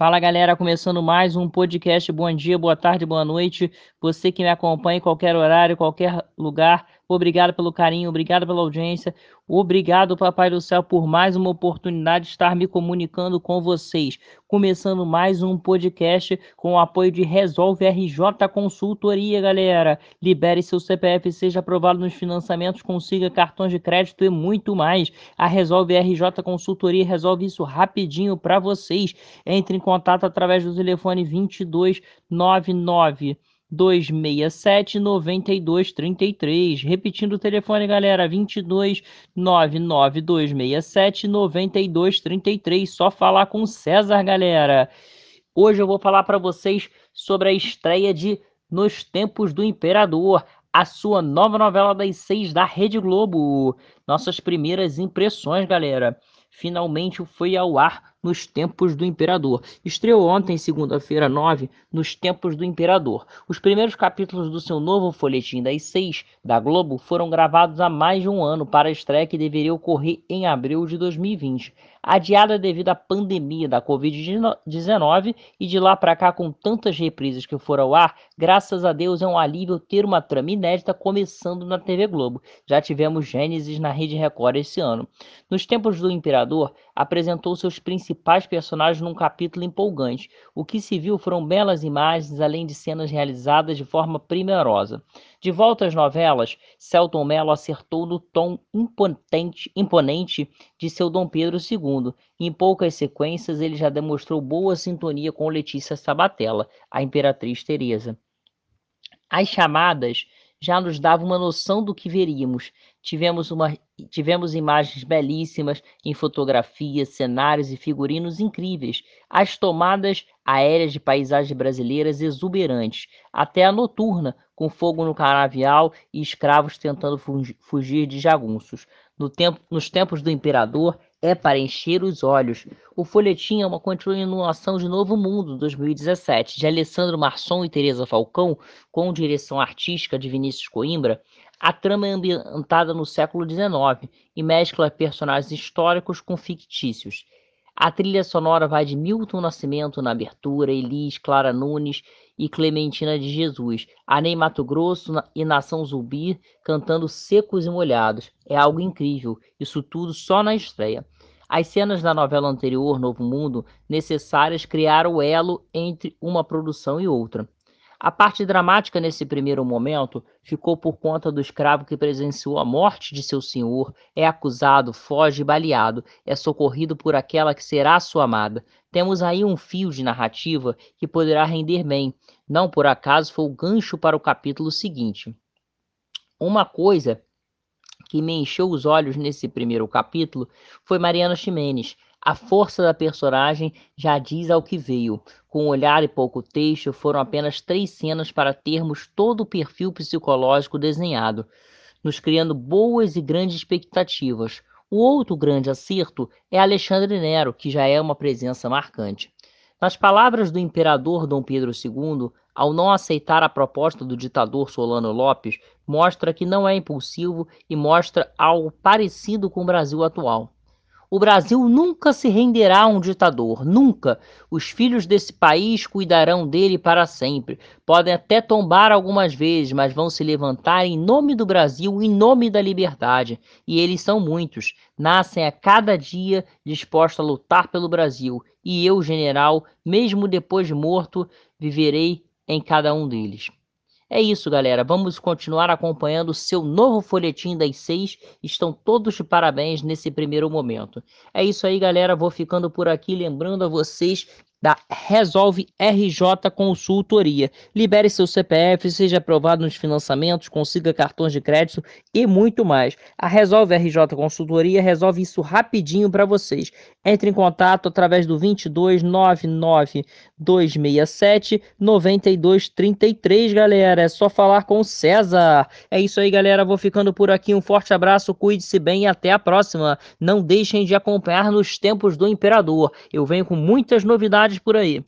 Fala galera, começando mais um podcast. Bom dia, boa tarde, boa noite. Você que me acompanha em qualquer horário, qualquer lugar, obrigado pelo carinho, obrigado pela audiência. Obrigado, Papai do Céu, por mais uma oportunidade de estar me comunicando com vocês. Começando mais um podcast com o apoio de Resolve RJ Consultoria, galera. Libere seu CPF, seja aprovado nos financiamentos, consiga cartões de crédito e muito mais. A Resolve RJ Consultoria resolve isso rapidinho para vocês. Entre em contato através do telefone 2299 267 9233. Repetindo o telefone, galera, 22 99267 9233. Só falar com o César, galera. Hoje eu vou falar para vocês sobre a estreia de Nos Tempos do Imperador, a sua nova novela das seis da Rede Globo. Nossas primeiras impressões, galera. Finalmente foi ao ar nos Tempos do Imperador. Estreou ontem, segunda-feira, 9, nos Tempos do Imperador. Os primeiros capítulos do seu novo folhetim das seis da Globo foram gravados há mais de um ano para a estreia que deveria ocorrer em abril de 2020 adiada devido à pandemia da Covid-19 e de lá para cá, com tantas reprises que foram ao ar, graças a Deus é um alívio ter uma trama inédita começando na TV Globo. Já tivemos Gênesis na Rede Record esse ano. Nos tempos do Imperador, apresentou seus principais personagens num capítulo empolgante. O que se viu foram belas imagens, além de cenas realizadas de forma primorosa. De volta às novelas, Celton Mello acertou no tom imponente de seu Dom Pedro II. Em poucas sequências, ele já demonstrou boa sintonia com Letícia Sabatella, a Imperatriz Teresa. As chamadas já nos davam uma noção do que veríamos. Tivemos, uma, tivemos imagens belíssimas em fotografias, cenários e figurinos incríveis. As tomadas aéreas de paisagens brasileiras exuberantes, até a noturna, com fogo no canavial e escravos tentando fugir de jagunços. No tempo, nos tempos do imperador, é para encher os olhos. O folhetim é uma continuação de Novo Mundo 2017, de Alessandro Marçom e Teresa Falcão, com direção artística de Vinícius Coimbra. A trama é ambientada no século XIX e mescla personagens históricos com fictícios. A trilha sonora vai de Milton Nascimento na abertura, Elis, Clara Nunes e Clementina de Jesus, a Ney Mato Grosso e Nação Zumbi cantando secos e molhados. É algo incrível, isso tudo só na estreia. As cenas da novela anterior, Novo Mundo, necessárias criaram o elo entre uma produção e outra. A parte dramática nesse primeiro momento ficou por conta do escravo que presenciou a morte de seu senhor, é acusado, foge baleado, é socorrido por aquela que será sua amada. Temos aí um fio de narrativa que poderá render bem. Não por acaso foi o gancho para o capítulo seguinte. Uma coisa que me encheu os olhos nesse primeiro capítulo foi Mariana Ximenes a força da personagem já diz ao que veio. Com olhar e pouco texto, foram apenas três cenas para termos todo o perfil psicológico desenhado, nos criando boas e grandes expectativas. O outro grande acerto é Alexandre Nero, que já é uma presença marcante. Nas palavras do imperador Dom Pedro II, ao não aceitar a proposta do ditador Solano Lopes, mostra que não é impulsivo e mostra algo parecido com o Brasil atual. O Brasil nunca se renderá a um ditador, nunca. Os filhos desse país cuidarão dele para sempre. Podem até tombar algumas vezes, mas vão se levantar em nome do Brasil, em nome da liberdade. E eles são muitos. Nascem a cada dia dispostos a lutar pelo Brasil. E eu, general, mesmo depois de morto, viverei em cada um deles. É isso, galera. Vamos continuar acompanhando o seu novo folhetim das seis. Estão todos de parabéns nesse primeiro momento. É isso aí, galera. Vou ficando por aqui, lembrando a vocês da Resolve RJ Consultoria. Libere seu CPF, seja aprovado nos financiamentos, consiga cartões de crédito e muito mais. A Resolve RJ Consultoria resolve isso rapidinho para vocês. Entre em contato através do 22 99 267 9233, galera. É só falar com o César. É isso aí, galera. Vou ficando por aqui. Um forte abraço, cuide-se bem e até a próxima. Não deixem de acompanhar nos tempos do Imperador. Eu venho com muitas novidades por aí.